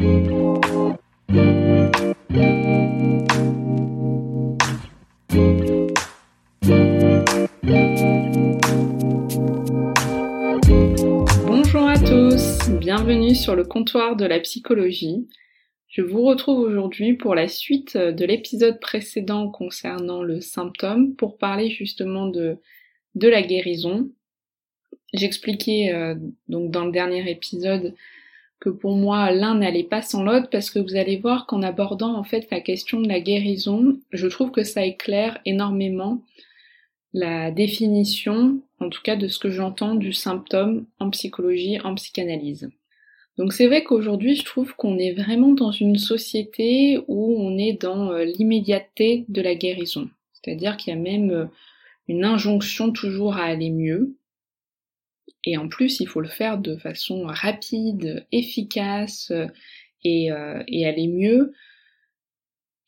Bonjour à tous, bienvenue sur le comptoir de la psychologie. Je vous retrouve aujourd'hui pour la suite de l'épisode précédent concernant le symptôme pour parler justement de, la guérison. J'expliquais euh, donc dans le dernier épisode que pour moi l'un n'allait pas sans l'autre parce que vous allez voir qu'en abordant en fait la question de la guérison, je trouve que ça éclaire énormément la définition, en tout cas de ce que j'entends du symptôme en psychologie, en psychanalyse. Donc c'est vrai qu'aujourd'hui je trouve qu'on est vraiment dans une société où on est dans euh, l'immédiateté de la guérison. C'est-à-dire qu'il y a même euh, une injonction toujours à aller mieux. Et en plus il faut le faire de façon rapide, efficace euh, et, et aller mieux.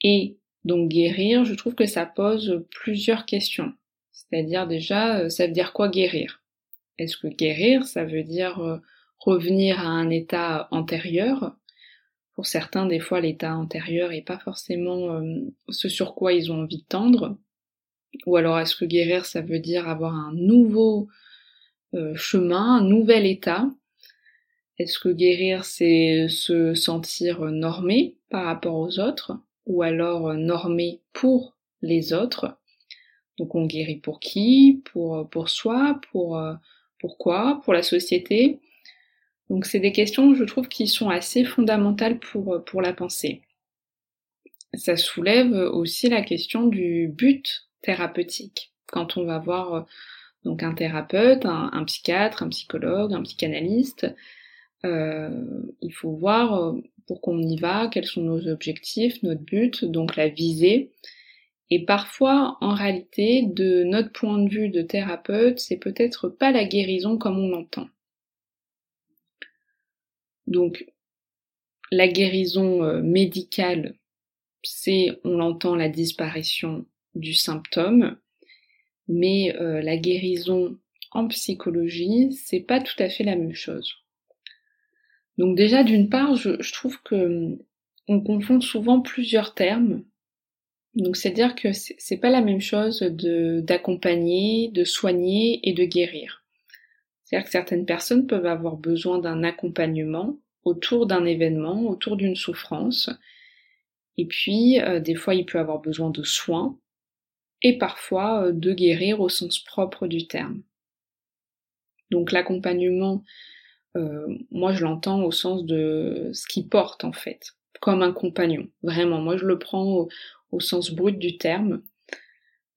Et donc guérir, je trouve que ça pose plusieurs questions. C'est-à-dire déjà, euh, ça veut dire quoi guérir? Est-ce que guérir, ça veut dire euh, revenir à un état antérieur? Pour certains, des fois, l'état antérieur n'est pas forcément euh, ce sur quoi ils ont envie de tendre. Ou alors, est-ce que guérir, ça veut dire avoir un nouveau chemin, un nouvel état. Est-ce que guérir, c'est se sentir normé par rapport aux autres Ou alors normé pour les autres? Donc on guérit pour qui? Pour, pour soi? Pour pourquoi Pour la société? Donc c'est des questions, je trouve, qui sont assez fondamentales pour, pour la pensée. Ça soulève aussi la question du but thérapeutique. Quand on va voir donc un thérapeute, un, psychiatre, un psychologue, un psychanalyste, euh, il faut voir pour qu'on y va, quels sont nos objectifs, notre but, donc la visée. Et parfois, en réalité, de notre point de vue de thérapeute, c'est peut-être pas la guérison comme on l'entend. Donc, la guérison euh, médicale, c'est, on l'entend, la disparition du symptôme, mais euh, la guérison en psychologie, c'est pas tout à fait la même chose. Donc déjà, d'une part, je, trouve que on confond souvent plusieurs termes donc c'est à dire que c'est pas la même chose de d'accompagner, de soigner et de guérir. C'est-à-dire que certaines personnes peuvent avoir besoin d'un accompagnement autour d'un événement, autour d'une souffrance. Et puis euh, des fois il peut avoir besoin de soins et parfois euh, de guérir au sens propre du terme. Donc l'accompagnement, euh, moi je l'entends au sens de ce qui porte en fait, comme un compagnon. Vraiment, moi je le prends au, sens brut du terme.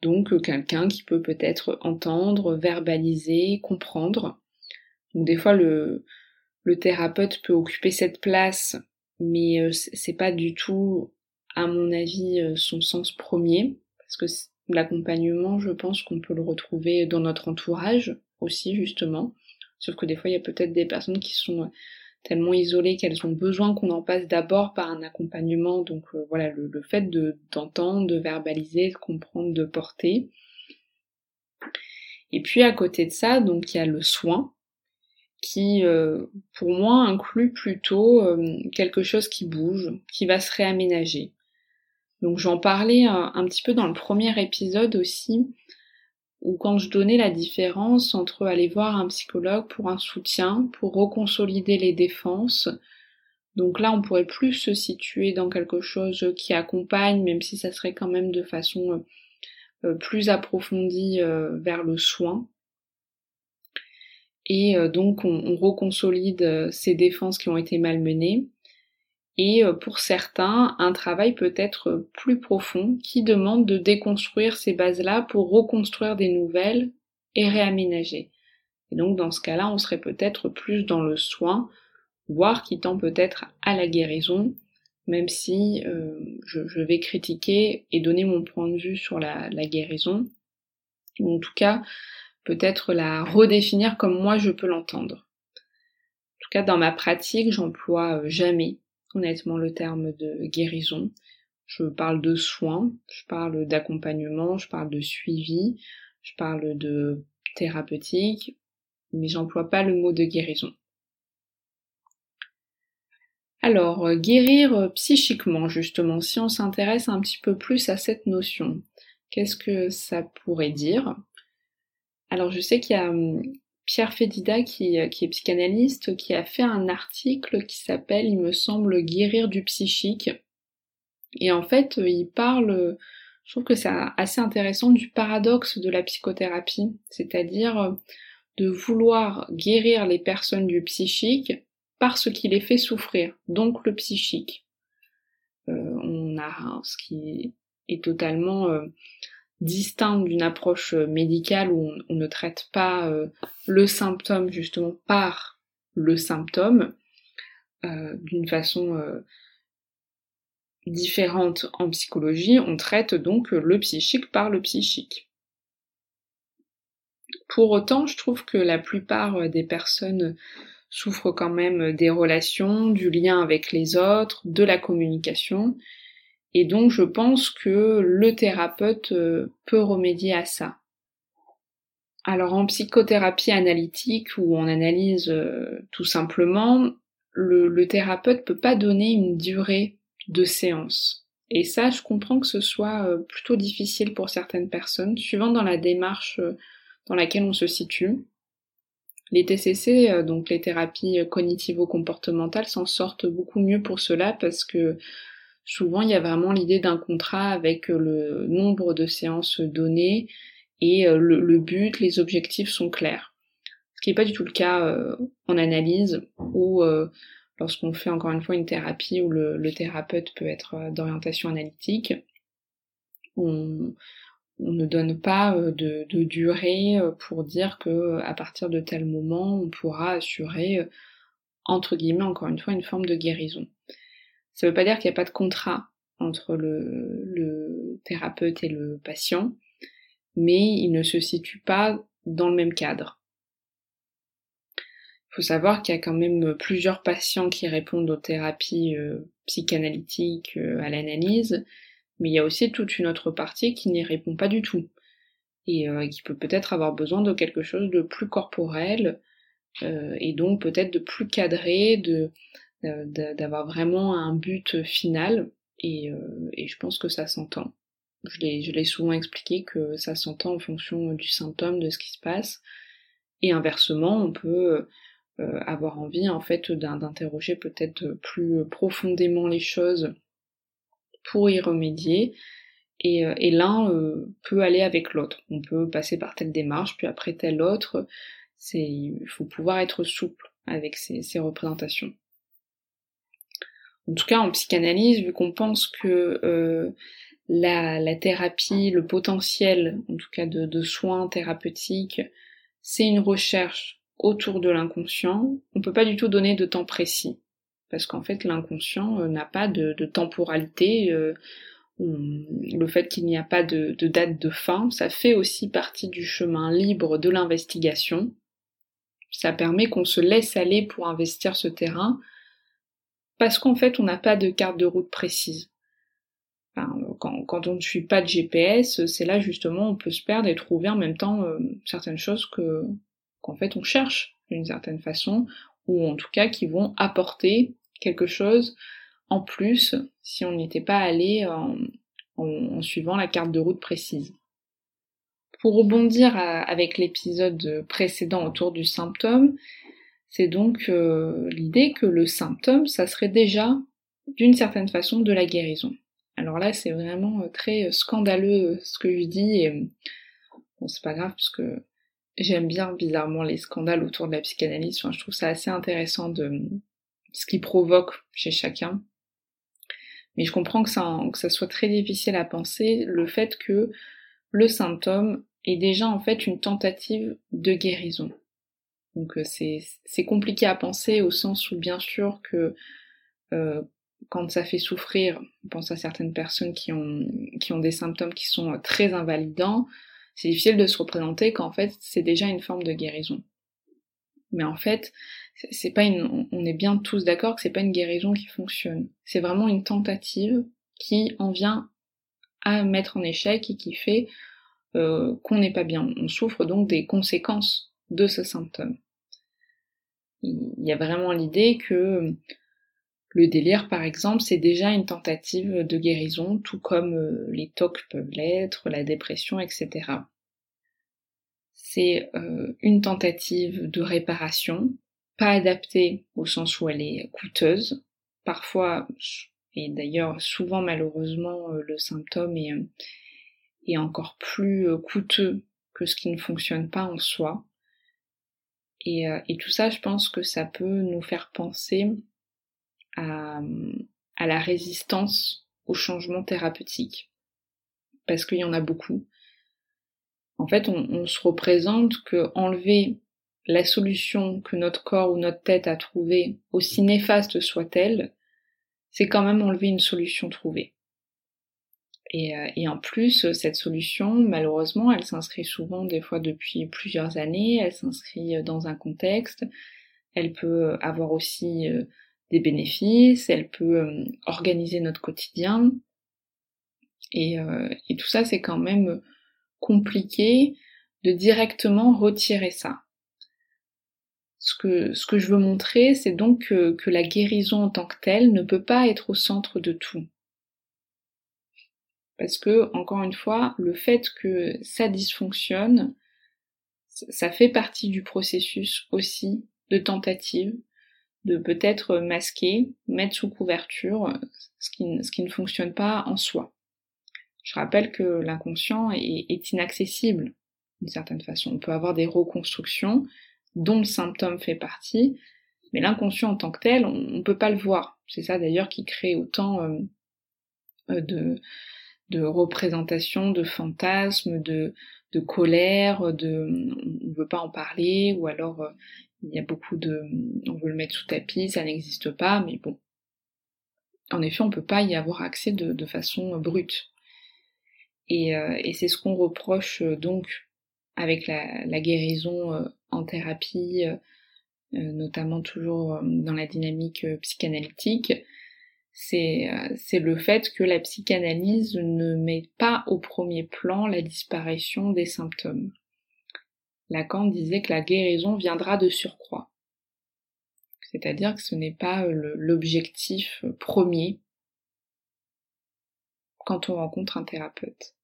Donc euh, quelqu'un qui peut peut-être entendre, verbaliser, comprendre. Donc des fois le, le thérapeute peut occuper cette place, mais euh, c'est pas du tout, à mon avis, son sens premier, parce que l'accompagnement, je pense qu'on peut le retrouver dans notre entourage aussi justement. Sauf que des fois, il y a peut-être des personnes qui sont tellement isolées qu'elles ont besoin qu'on en passe d'abord par un accompagnement. Donc euh, voilà, le, fait de, d'entendre, de verbaliser, de comprendre, de porter. Et puis à côté de ça, donc il y a le soin qui euh, pour moi inclut plutôt euh, quelque chose qui bouge, qui va se réaménager. Donc j'en parlais un, petit peu dans le premier épisode aussi, ou quand je donnais la différence entre aller voir un psychologue pour un soutien, pour reconsolider les défenses. Donc là, on pourrait plus se situer dans quelque chose qui accompagne, même si ça serait quand même de façon euh, plus approfondie euh, vers le soin. Et euh, donc on, on reconsolide ces défenses qui ont été malmenées et euh, pour certains, un travail peut être plus profond qui demande de déconstruire ces bases-là pour reconstruire des nouvelles et réaménager. Et donc dans ce cas-là, on serait peut-être plus dans le soin voire qui tend peut-être à la guérison, même si euh, je, vais critiquer et donner mon point de vue sur la, la guérison, ou en tout cas peut-être la redéfinir comme moi je peux l'entendre. En tout cas, dans ma pratique, j'emploie jamais honnêtement le terme de guérison? Je parle de soins, je parle d'accompagnement, je parle de suivi, je parle de thérapeutique, mais j'emploie pas le mot de guérison. Alors, euh, guérir euh, psychiquement, justement, si on s'intéresse un petit peu plus à cette notion, qu'est-ce que ça pourrait dire? Alors, je sais qu'il y a hum, Pierre Fédida, qui, euh, qui, est psychanalyste, qui a fait un article qui s'appelle, il me semble, Guérir du psychique. Et en fait, il parle, je trouve que c'est assez intéressant, du paradoxe de la psychothérapie, c'est-à-dire de vouloir guérir les personnes du psychique parce qu'il les fait souffrir, donc le psychique. Euh, on a ce qui est totalement euh, distinct d'une approche médicale où on, ne traite pas euh, le symptôme justement par le symptôme d'une façon différente en psychologie, on traite donc le psychique par le psychique. Pour autant, je trouve que la plupart des personnes souffrent quand même des relations, du lien avec les autres, de la communication. Et donc je pense que le thérapeute euh, peut remédier à ça. Alors en psychothérapie analytique où on analyse euh, tout simplement, le, le thérapeute peut pas donner une durée de séance. Et ça, je comprends que ce soit euh, plutôt difficile pour certaines personnes, suivant dans la démarche dans laquelle on se situe. Les TCC, donc les thérapies cognitivo-comportementales, s'en sortent beaucoup mieux pour cela parce que souvent il y a vraiment l'idée d'un contrat avec le nombre de séances données et euh, le, but, les objectifs sont clairs. Ce qui n'est pas du tout le cas euh, en analyse ou lorsqu'on fait encore une fois une thérapie où le, thérapeute peut être d'orientation analytique. On, ne donne pas euh, de, durée euh, pour dire que euh, à partir de tel moment on pourra assurer entre guillemets encore une fois une forme de guérison. Ça ne veut pas dire qu'il n'y a pas de contrat entre le, le, thérapeute et le patient, mais il ne se situe pas dans le même cadre. Il faut savoir qu'il y a quand même plusieurs patients qui répondent aux thérapies psychanalytiques, à l'analyse, mais il y a aussi toute une autre partie qui n'y répond pas du tout et euh, qui peut peut-être avoir besoin de quelque chose de plus corporel euh, et donc peut-être de plus cadré, de d'avoir vraiment un but final et, euh, je pense que ça s'entend. Je l'ai souvent expliqué que ça s'entend en fonction du symptôme, de ce qui se passe et inversement on peut avoir envie en fait d'interroger peut-être plus profondément les choses pour y remédier. Et, euh, l'un euh, peut aller avec l'autre. On peut passer par telle démarche, puis après telle autre. Il faut pouvoir être souple avec ces, représentations. En tout cas, en psychanalyse, vu qu'on pense que euh, la, thérapie, le potentiel, en tout cas de, soins thérapeutiques, c'est une recherche autour de l'inconscient, on peut pas du tout donner de temps précis parce qu'en fait l'inconscient euh, n'a pas de, temporalité. Euh, le fait qu'il n'y a pas de, date de fin, ça fait aussi partie du chemin libre de l'investigation. Ça permet qu'on se laisse aller pour investir ce terrain, parce qu'en fait on n'a pas de carte de route précise. quand, on ne suit pas de GPS, c'est là justement on peut se perdre et trouver en même temps euh, certaines choses que qu'en fait on cherche d'une certaine façon, ou en tout cas qui vont apporter quelque chose en plus si on n'était pas allé en, suivant la carte de route précise. Pour rebondir avec l'épisode précédent autour du symptôme, c'est donc euh, l'idée que le symptôme, ça serait déjà d'une certaine façon de la guérison. Alors là, c'est vraiment euh, très scandaleux euh, ce que je dis, et bon, c'est pas grave parce que j'aime bien bizarrement les scandales autour de la psychanalyse, enfin, je trouve ça assez intéressant de, ce qui provoque chez chacun. Mais je comprends que ça soit très difficile à penser le fait que le symptôme est déjà en fait une tentative de guérison. Donc c'est compliqué à penser au sens où bien sûr que quand ça fait souffrir, on pense à certaines personnes qui ont, qui ont des symptômes qui sont très invalidants, c'est difficile de se représenter qu'en fait c'est déjà une forme de guérison. Mais en fait, c'est pas une, on est bien tous d'accord que c'est pas une guérison qui fonctionne. C'est vraiment une tentative qui en vient à mettre en échec et qui fait euh, qu'on n'est pas bien. On souffre donc des conséquences de ce symptôme. Il y a vraiment l'idée que le délire, par exemple, c'est déjà une tentative de guérison, tout comme euh, les TOC peuvent l'être, la dépression, etc. C'est euh, une tentative de réparation, pas adaptée au sens où elle est coûteuse. Parfois, et d'ailleurs souvent malheureusement, euh, le symptôme est encore plus coûteux que ce qui ne fonctionne pas en soi. Et, et tout ça, je pense que ça peut nous faire penser à, la résistance au changement thérapeutique. Parce qu'il y en a beaucoup. En fait, on, se représente que enlever la solution que notre corps ou notre tête a trouvée, aussi néfaste soit-elle, c'est quand même enlever une solution trouvée. Et, euh, et, en plus, cette solution, malheureusement, elle s'inscrit souvent des fois depuis plusieurs années, elle s'inscrit dans un contexte, elle peut avoir aussi euh, des bénéfices, elle peut euh, organiser notre quotidien. Et, euh, et tout ça, c'est quand même compliqué de directement retirer ça. Ce que, ce que je veux montrer, c'est donc que, que la guérison en tant que telle ne peut pas être au centre de tout. Parce que, encore une fois, le fait que ça dysfonctionne, ça fait partie du processus aussi de tentative, de peut-être masquer, mettre sous couverture ce qui, ne fonctionne pas en soi. Je rappelle que l'inconscient est, est, inaccessible d'une certaine façon. On peut avoir des reconstructions dont le symptôme fait partie, mais l'inconscient en tant que tel, on ne peut pas le voir. C'est ça d'ailleurs qui crée autant euh, euh, de, de représentations, de fantasmes, de, de colère, de on ne veut pas en parler, ou alors euh, il y a beaucoup de... On veut le mettre sous tapis, ça n'existe pas, mais bon. En effet, on peut pas y avoir accès de, façon brute. Et, euh, et c'est ce qu'on reproche euh, donc avec la, la guérison en thérapie, notamment toujours dans la dynamique psychanalytique, c'est le fait que la psychanalyse ne met pas au premier plan la disparition des symptômes. Lacan disait que la guérison viendra de surcroît. C'est-à-dire que ce n'est pas euh, l'objectif euh, premier quand on rencontre un thérapeute.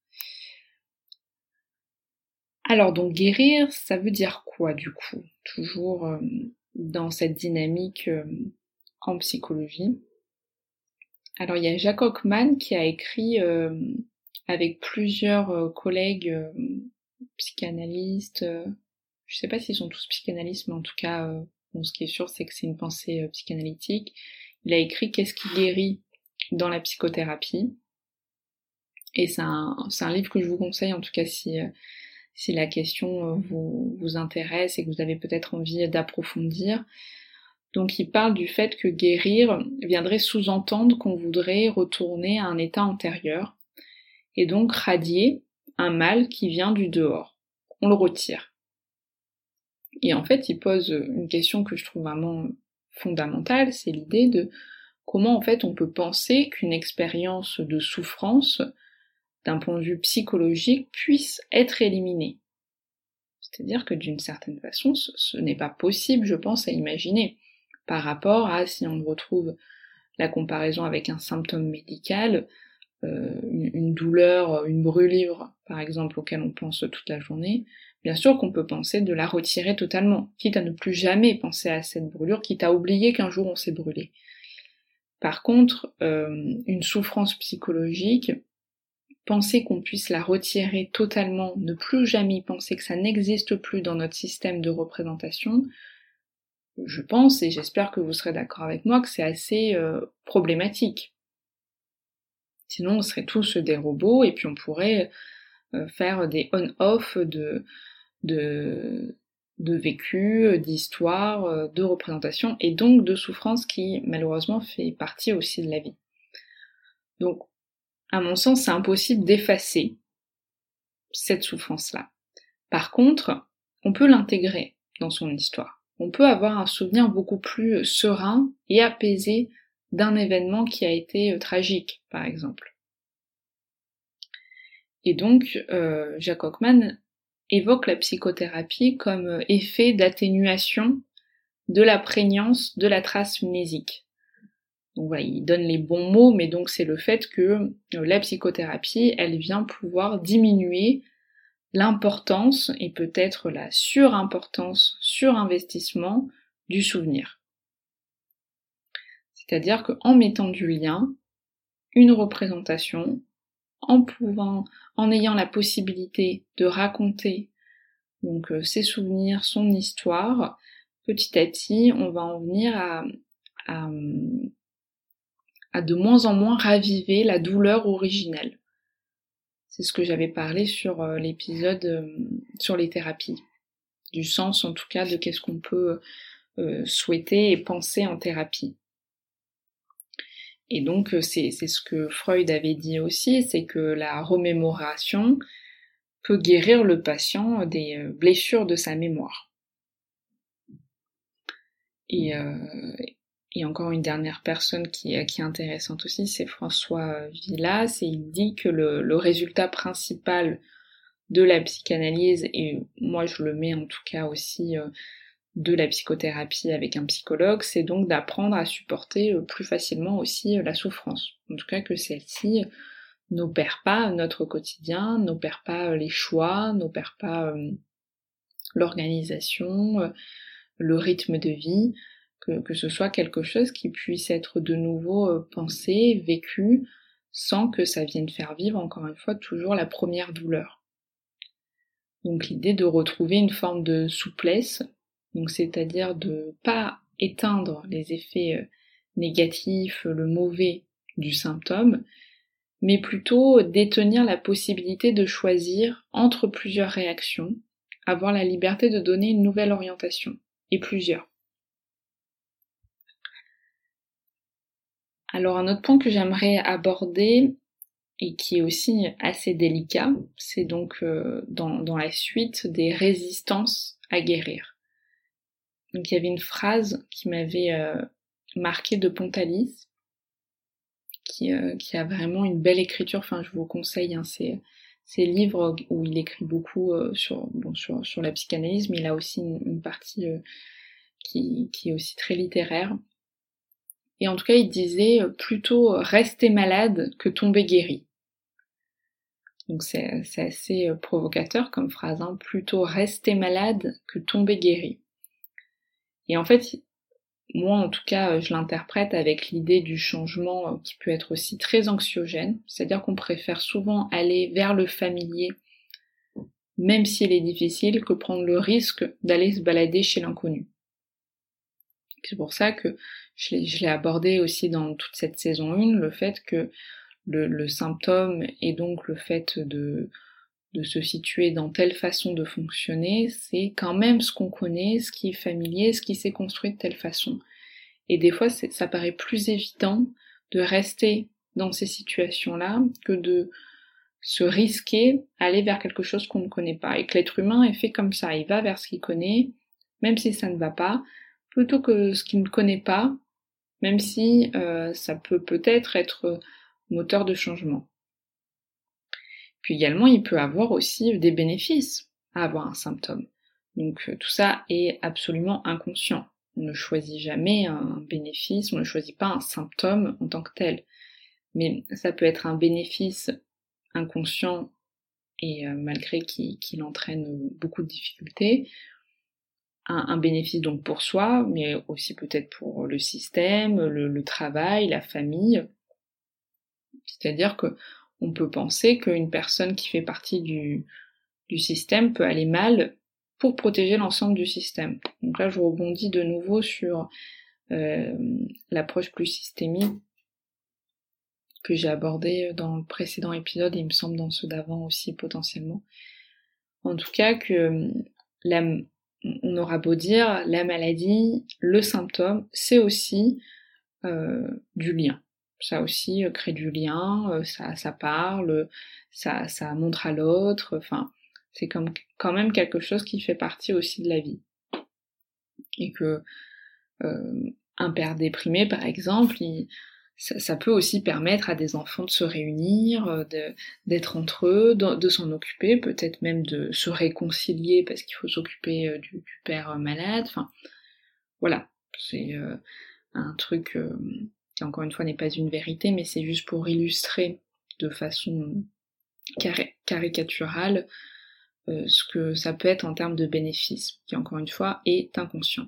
Alors donc guérir, ça veut dire quoi du coup? Toujours euh, dans cette dynamique en psychologie? Alors il y a Jacques Hockman qui a écrit avec plusieurs collègues psychanalystes. Euh, je sais pas s'ils sont tous psychanalystes, mais en tout cas, euh, bon, ce qui est sûr, c'est que c'est une pensée euh, psychanalytique. Il a écrit Qu'est-ce qui guérit dans la psychothérapie. Et c'est un, un, livre que je vous conseille, en tout cas si, si la question vous, vous intéresse et que vous avez peut-être envie d'approfondir. Donc il parle du fait que guérir viendrait sous-entendre qu'on voudrait retourner à un état antérieur et donc radier un mal qui vient du dehors. On le retire. Et en fait, il pose une question que je trouve vraiment fondamentale, c'est l'idée de comment en fait on peut penser qu'une expérience de souffrance, d'un point de vue psychologique, puisse être éliminée. C'est-à-dire que d'une certaine façon, ce, n'est pas possible, je pense, à imaginer, par rapport à si on retrouve la comparaison avec un symptôme médical, euh, une, douleur, une brûlure, par exemple, auquel on pense toute la journée, bien sûr qu'on peut penser de la retirer totalement, quitte à ne plus jamais penser à cette brûlure, quitte à oublier qu'un jour on s'est brûlé. Par contre, euh, une souffrance psychologique, penser qu'on puisse la retirer totalement, ne plus jamais penser que ça n'existe plus dans notre système de représentation, je pense, et j'espère que vous serez d'accord avec moi, que c'est assez euh, problématique. Sinon, on serait tous des robots et puis on pourrait euh, faire des on-off de, de, de vécu, d'histoire, de représentation et donc de souffrance qui malheureusement fait partie aussi de la vie. Donc, à mon sens, c'est impossible d'effacer cette souffrance-là. Par contre, on peut l'intégrer dans son histoire. On peut avoir un souvenir beaucoup plus serein et apaisé d'un événement qui a été euh, tragique, par exemple. Et donc, euh, Jacques Hockman évoque la psychothérapie comme euh, effet d'atténuation de la prégnance de la trace mnésique. Donc voilà, il donne les bons mots, mais donc c'est le fait que la psychothérapie, elle vient pouvoir diminuer l'importance et peut-être la surimportance, surinvestissement du souvenir. C'est-à-dire qu'en mettant du lien, une représentation, en pouvant, en ayant la possibilité de raconter donc euh, ses souvenirs, son histoire, petit à petit, on va en venir à, à, à de moins en moins raviver la douleur originelle. C'est ce que j'avais parlé sur euh, l'épisode euh, sur les thérapies. Du sens en tout cas de qu'est-ce qu'on peut euh, souhaiter et penser en thérapie. Et donc c'est ce que Freud avait dit aussi, c'est que la remémoration peut guérir le patient des blessures de sa mémoire. Et, et encore une dernière personne qui, qui est intéressante aussi, c'est François Villas, et il dit que le, le, résultat principal de la psychanalyse, et moi je le mets en tout cas aussi euh, de la psychothérapie avec un psychologue, c'est donc d'apprendre à supporter euh, plus facilement aussi euh, la souffrance. En tout cas que celle-ci n'opère pas notre quotidien, n'opère pas les choix, n'opère pas l'organisation, le rythme de vie, que, ce soit quelque chose qui puisse être de nouveau euh, pensé, vécu, sans que ça vienne faire vivre encore une fois toujours la première douleur. Donc l'idée de retrouver une forme de souplesse, donc c'est-à-dire de pas éteindre les effets euh, négatifs, le mauvais du symptôme, mais plutôt détenir la possibilité de choisir entre plusieurs réactions, avoir la liberté de donner une nouvelle orientation, et plusieurs. Alors un autre point que j'aimerais aborder et qui est aussi assez délicat, c'est donc euh, dans, la suite des résistances à guérir. Donc il y avait une phrase qui m'avait euh, marqué de Pontalis, qui, euh, a vraiment une belle écriture, enfin je vous conseille hein, ces, livres où il écrit beaucoup sur, bon, sur, la psychanalyse, mais il a aussi une, partie qui, est aussi très littéraire. Et en tout cas, il disait euh, plutôt euh, rester malade que tomber guéri. Donc c'est assez euh, provocateur comme phrase, hein. plutôt rester malade que tomber guéri. Et en fait, moi en tout cas, je l'interprète avec l'idée du changement qui peut être aussi très anxiogène, c'est-à-dire qu'on préfère souvent aller vers le familier, même s'il est difficile, que prendre le risque d'aller se balader chez l'inconnu. C'est pour ça que je l'ai abordé aussi dans toute cette saison 1, le fait que le, symptôme et donc le fait de, de se situer dans telle façon de fonctionner, c'est quand même ce qu'on connaît, ce qui est familier, ce qui s'est construit de telle façon. Et des fois, ça paraît plus évident de rester dans ces situations-là que de se risquer à aller vers quelque chose qu'on ne connaît pas. Et que l'être humain est fait comme ça, il va vers ce qu'il connaît, même si ça ne va pas, plutôt que ce qu'il ne connaît pas, même si euh, ça peut peut-être être moteur de changement. Puis également, il peut avoir aussi des bénéfices à avoir un symptôme. Donc euh, tout ça est absolument inconscient. On ne choisit jamais un bénéfice, on ne choisit pas un symptôme en tant que tel. Mais ça peut être un bénéfice inconscient et euh, malgré qu'il entraîne beaucoup de difficultés, un, bénéfice donc pour soi, mais aussi peut-être pour le système, le, travail, la famille. C'est-à-dire que on peut penser qu'une personne qui fait partie du, système peut aller mal pour protéger l'ensemble du système. Donc là, je rebondis de nouveau sur euh, l'approche plus systémique que j'ai abordée dans le précédent épisode et il me semble dans ceux d'avant aussi potentiellement. En tout cas que la, on aura beau dire la maladie, le symptôme, c'est aussi euh, du lien. Ça aussi euh, crée du lien, euh, ça, ça parle, ça, ça montre à l'autre, enfin, c'est comme quand même quelque chose qui fait partie aussi de la vie. Et que un père déprimé, par exemple, ça, peut aussi permettre à des enfants de se réunir, d'être entre eux, de, s'en occuper, peut-être même de se réconcilier parce qu'il faut s'occuper du, du, père malade. Enfin, voilà, c'est un truc euh, qui encore une fois n'est pas une vérité, mais c'est juste pour illustrer de façon caricaturale euh, ce que ça peut être en termes de bénéfices, qui encore une fois est inconscient.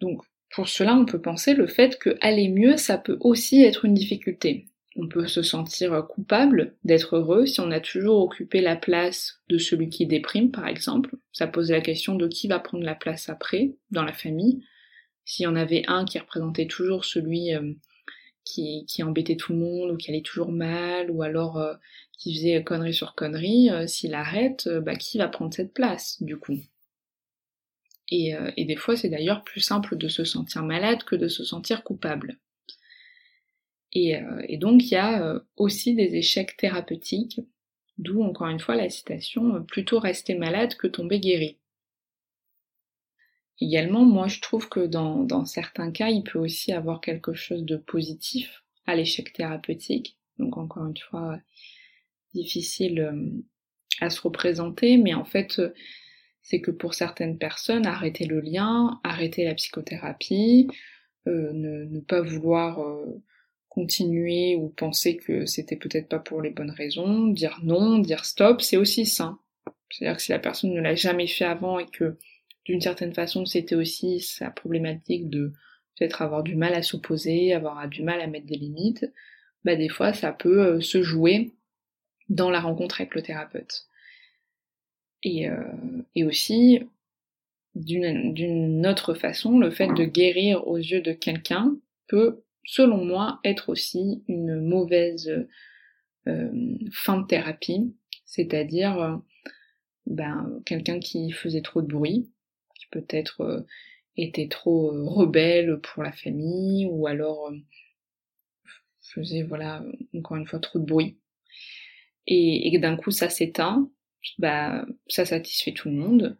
Donc pour cela, on peut penser le fait que aller mieux, ça peut aussi être une difficulté. On peut se sentir coupable d'être heureux si on a toujours occupé la place de celui qui déprime, par exemple. Ça pose la question de qui va prendre la place après, dans la famille. S'il y en avait un qui représentait toujours celui euh, qui, embêtait tout le monde, ou qui allait toujours mal, ou alors euh, qui faisait connerie sur connerie, euh, s'il arrête, bah, qui va prendre cette place, du coup? Et, et des fois, c'est d'ailleurs plus simple de se sentir malade que de se sentir coupable. Euh, et, donc il y a euh, aussi des échecs thérapeutiques, d'où encore une fois la citation euh, plutôt rester malade que tomber guéri. Également, moi je trouve que dans, dans certains cas, il peut aussi avoir quelque chose de positif à l'échec thérapeutique. Donc encore une fois, difficile à se représenter, mais en fait, c'est que pour certaines personnes, arrêter le lien, arrêter la psychothérapie, ne, ne, pas vouloir continuer ou penser que c'était peut-être pas pour les bonnes raisons, dire non, dire stop, c'est aussi sain. C'est-à-dire que si la personne ne l'a jamais fait avant et que d'une certaine façon c'était aussi sa problématique de peut-être avoir du mal à s'opposer, avoir du mal à mettre des limites, bah des fois ça peut euh, se jouer dans la rencontre avec le thérapeute. Et, euh, et aussi, d'une autre façon, le fait de guérir aux yeux de quelqu'un peut selon moi, être aussi une mauvaise euh, fin de thérapie, c'est-à-dire euh, ben, quelqu'un qui faisait trop de bruit, qui peut-être euh, était trop rebelle pour la famille, ou alors faisait, voilà, encore une fois, trop de bruit. Et, et d'un coup, ça s'éteint, bah, ça satisfait tout le monde.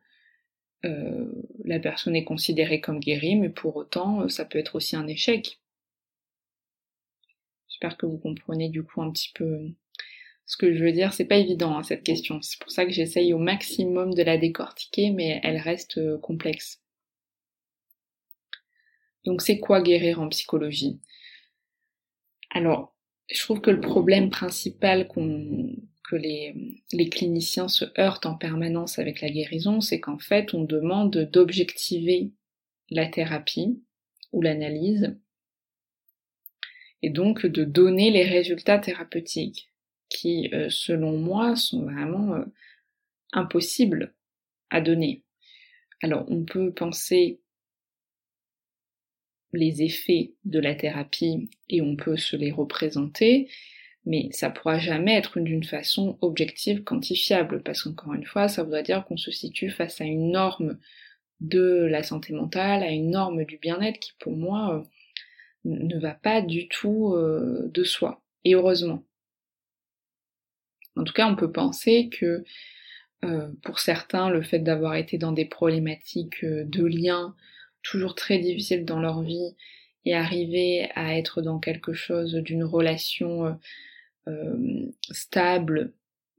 la personne est considérée comme guérie, mais pour autant, ça peut être aussi un échec. J'espère que vous comprenez du coup un petit peu ce que je veux dire. C'est pas évident hein, cette question. C'est pour ça que j'essaye au maximum de la décortiquer, mais elle reste euh, complexe. Donc c'est quoi guérir en psychologie? Alors, je trouve que le problème principal que les, cliniciens se heurtent en permanence avec la guérison, c'est qu'en fait on demande d'objectiver la thérapie ou l'analyse et donc de donner les résultats thérapeutiques qui, euh, selon moi, sont vraiment euh, impossibles à donner. Alors on peut penser les effets de la thérapie et on peut se les représenter, mais ça pourra jamais être d'une façon objective, quantifiable, parce qu'encore une fois, ça voudrait dire qu'on se situe face à une norme de la santé mentale, à une norme du bien-être qui pour moi euh, ne va pas du tout euh, de soi. Et heureusement. En tout cas, on peut penser que euh, pour certains, le fait d'avoir été dans des problématiques de lien toujours très difficiles dans leur vie et arriver à être dans quelque chose d'une relation stable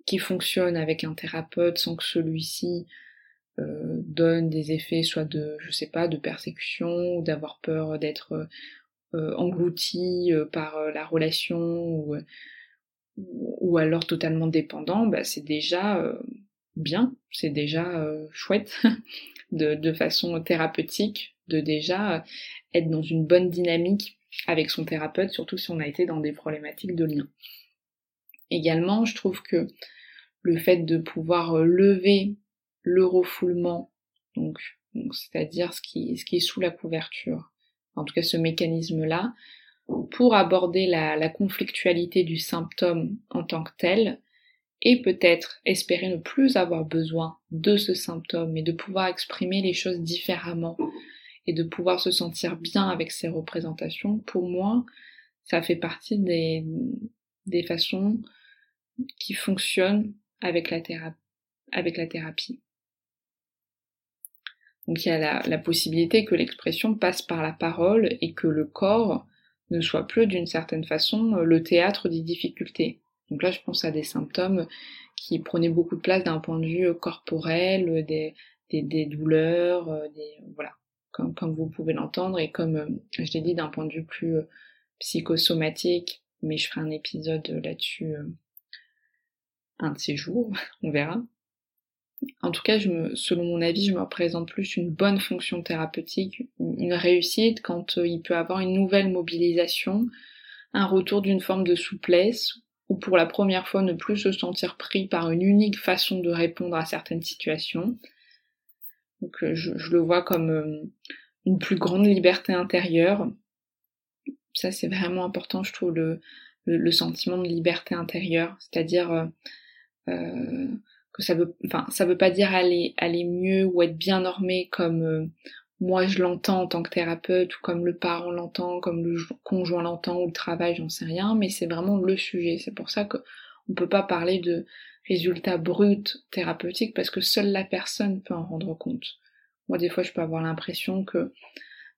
qui fonctionne avec un thérapeute sans que celui-ci donne des effets soit de je sais pas de persécution ou d'avoir peur d'être euh, englouti euh, par euh, la relation ou, ou alors totalement dépendant, bah, c'est déjà bien, c'est déjà chouette de, de, façon thérapeutique de déjà être dans une bonne dynamique avec son thérapeute, surtout si on a été dans des problématiques de lien. Également, je trouve que le fait de pouvoir lever le refoulement, donc, c'est-à-dire ce qui, ce qui est sous la couverture, en tout cas ce mécanisme-là, pour aborder la, conflictualité du symptôme en tant que tel, et peut-être espérer ne plus avoir besoin de ce symptôme et de pouvoir exprimer les choses différemment et de pouvoir se sentir bien avec ces représentations, pour moi, ça fait partie des, des façons qui fonctionnent avec la, thérapie. Donc il y a la, possibilité que l'expression passe par la parole et que le corps ne soit plus d'une certaine façon le théâtre des difficultés. Donc là je pense à des symptômes qui prenaient beaucoup de place d'un point de vue corporel, des, douleurs, des voilà, comme, comme vous pouvez l'entendre, et comme je l'ai dit d'un point de vue plus psychosomatique, mais je ferai un épisode là-dessus un de ces jours, on verra. En tout cas, je me, selon mon avis, je me représente plus une bonne fonction thérapeutique, une réussite quand euh, il peut avoir une nouvelle mobilisation, un retour d'une forme de souplesse, ou pour la première fois ne plus se sentir pris par une unique façon de répondre à certaines situations. Donc euh, je, le vois comme euh, une plus grande liberté intérieure. Ça c'est vraiment important, je trouve, le, le, sentiment de liberté intérieure, c'est-à-dire euh, que ça veut, enfin, ça veut pas dire aller, aller mieux ou être bien normé comme euh, moi je l'entends en tant que thérapeute ou comme le parent l'entend, comme le conjoint l'entend ou le travail, j'en sais rien, mais c'est vraiment le sujet. C'est pour ça que on peut pas parler de résultats bruts thérapeutiques parce que seule la personne peut en rendre compte. Moi, des fois, je peux avoir l'impression que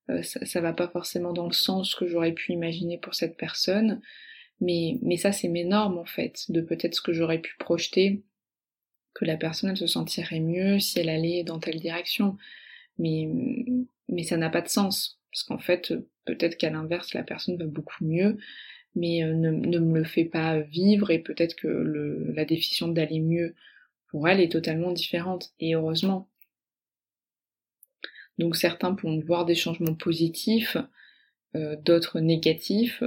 euh, ça, ça va pas forcément dans le sens que j'aurais pu imaginer pour cette personne, mais, mais ça, c'est mes normes en fait, de peut-être ce que j'aurais pu projeter, que la personne elle se sentirait mieux si elle allait dans telle direction. Mais, mais ça n'a pas de sens, parce qu'en fait, peut-être qu'à l'inverse, la personne va beaucoup mieux, mais euh, ne, me le fait pas vivre, et peut-être que la définition d'aller mieux pour elle est totalement différente, et heureusement. Donc certains pourront voir des changements positifs, euh, d'autres négatifs,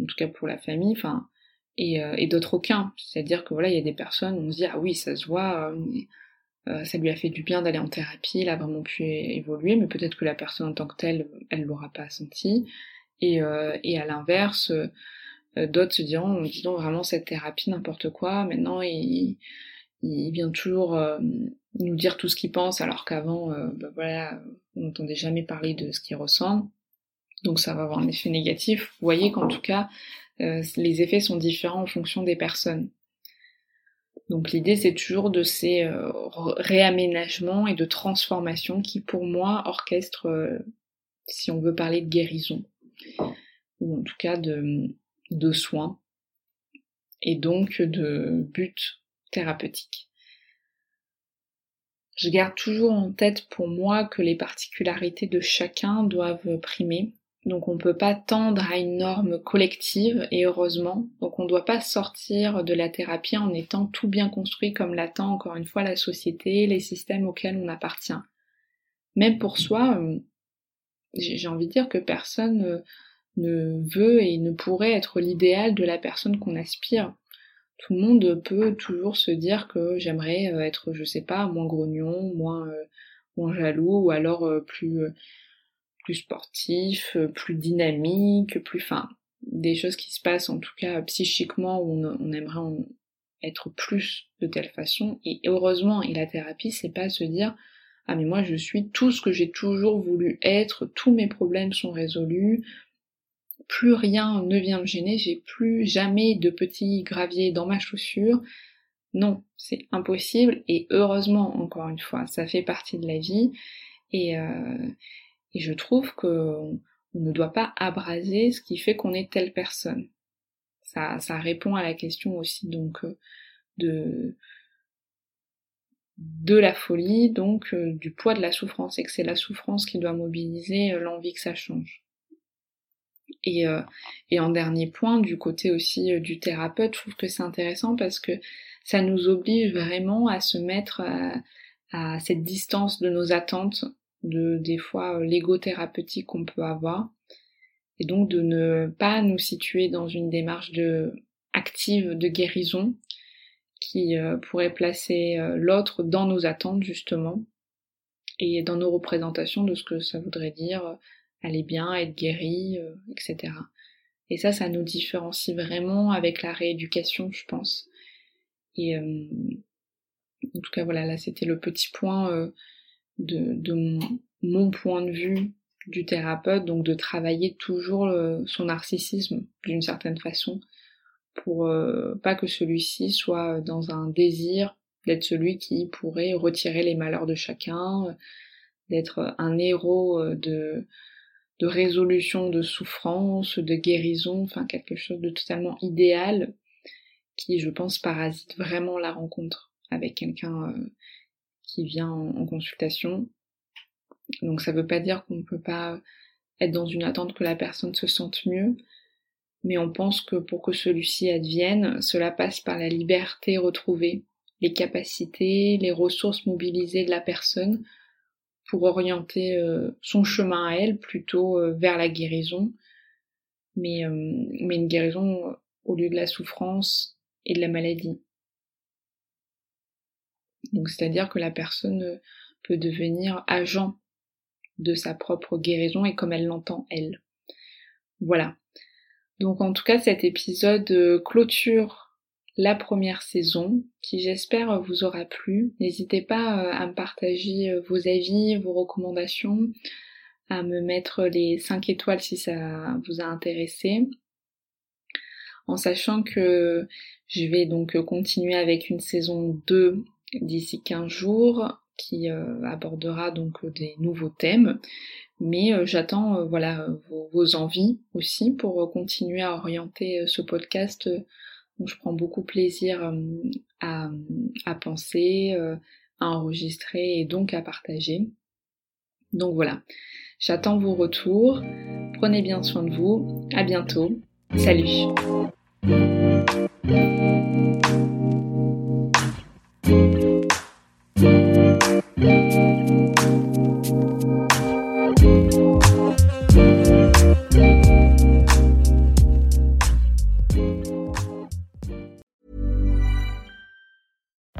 en tout cas pour la famille, enfin, et, euh, et d'autres aucun. C'est-à-dire que voilà, il y a des personnes, on se dit ah oui, ça se voit, euh, euh, ça lui a fait du bien d'aller en thérapie, il a vraiment pu évoluer, mais peut-être que la personne en tant que telle, elle l'aura pas senti. Et, et à l'inverse, d'autres se diront, dis donc vraiment cette thérapie n'importe quoi. Maintenant, il, il vient toujours nous dire tout ce qu'il pense, alors qu'avant, bah voilà, on n'entendait jamais parler de ce qu'il ressent donc ça va avoir un effet négatif. Vous voyez qu'en tout cas, euh, les effets sont différents en fonction des personnes. Donc l'idée c'est toujours de ces euh, réaménagements et de transformations qui pour moi orchestrent, euh, si on veut parler de guérison, ou en tout cas de, de soins, et donc de but thérapeutique. Je garde toujours en tête pour moi que les particularités de chacun doivent primer donc on ne peut pas tendre à une norme collective et heureusement. Donc on ne doit pas sortir de la thérapie en étant tout bien construit comme l'attend encore une fois la société, les systèmes auxquels on appartient. Même pour soi, euh, j'ai envie de dire que personne euh, ne veut et ne pourrait être l'idéal de la personne qu'on aspire. Tout le monde peut toujours se dire que j'aimerais euh, être, je sais pas, moins grognon, moins, moins jaloux, ou alors plus plus sportif, euh, plus dynamique, plus fin, des choses qui se passent en tout cas psychiquement où on, aimerait être plus de telle façon. Et heureusement, et la thérapie, c'est pas se dire ah mais moi je suis tout ce que j'ai toujours voulu être, tous mes problèmes sont résolus, plus rien ne vient me gêner, j'ai plus jamais de petits graviers dans ma chaussure. Non, c'est impossible et heureusement encore une fois, ça fait partie de la vie et, euh, et je trouve qu'on ne doit pas abraser ce qui fait qu'on est telle personne. Ça, ça répond à la question aussi donc euh, de de la folie, donc euh, du poids de la souffrance, et que c'est la souffrance qui doit mobiliser euh, l'envie que ça change. Et, et en dernier point, du côté aussi du thérapeute, je trouve que c'est intéressant parce que ça nous oblige vraiment à se mettre à cette distance de nos attentes de des fois euh, l'ego thérapeutique qu'on peut avoir et donc de ne pas nous situer dans une démarche de active de guérison qui euh, pourrait placer euh, l'autre dans nos attentes justement et dans nos représentations de ce que ça voudrait dire aller bien, être guéri, etc. Et ça, ça nous différencie vraiment avec la rééducation, je pense. Et en tout cas, voilà, là c'était le petit point de, mon, point de vue du thérapeute, donc de travailler toujours son narcissisme d'une certaine façon, pour pas que celui-ci soit dans un désir d'être celui qui pourrait retirer les malheurs de chacun, d'être un héros de, de résolution de souffrance, de guérison, enfin quelque chose de totalement idéal qui, je pense, parasite vraiment la rencontre avec quelqu'un euh, qui vient en, consultation. Donc ça veut pas dire qu'on ne peut pas être dans une attente que la personne se sente mieux, mais on pense que pour que celui-ci advienne, cela passe par la liberté retrouvée, les capacités, les ressources mobilisées de la personne pour orienter euh, son chemin à elle plutôt euh, vers la guérison, euh, mais une guérison au lieu de la souffrance et de la maladie. Donc c'est-à-dire que la personne peut devenir agent de sa propre guérison et comme elle l'entend elle. Voilà. Donc en tout cas cet épisode clôture la première saison qui j'espère vous aura plu. N'hésitez pas euh, à me partager euh, vos avis, vos recommandations, à me mettre les 5 étoiles si ça vous a intéressé. En sachant que je vais donc continuer avec une saison 2 d'ici 15 jours qui euh, abordera donc des nouveaux thèmes. Mais j'attends voilà vos, vos, envies aussi pour continuer à orienter ce podcast je prends beaucoup plaisir euh, à, à penser, euh, à enregistrer et donc à partager. Donc voilà, j'attends vos retours. Prenez bien soin de vous. À bientôt. Salut.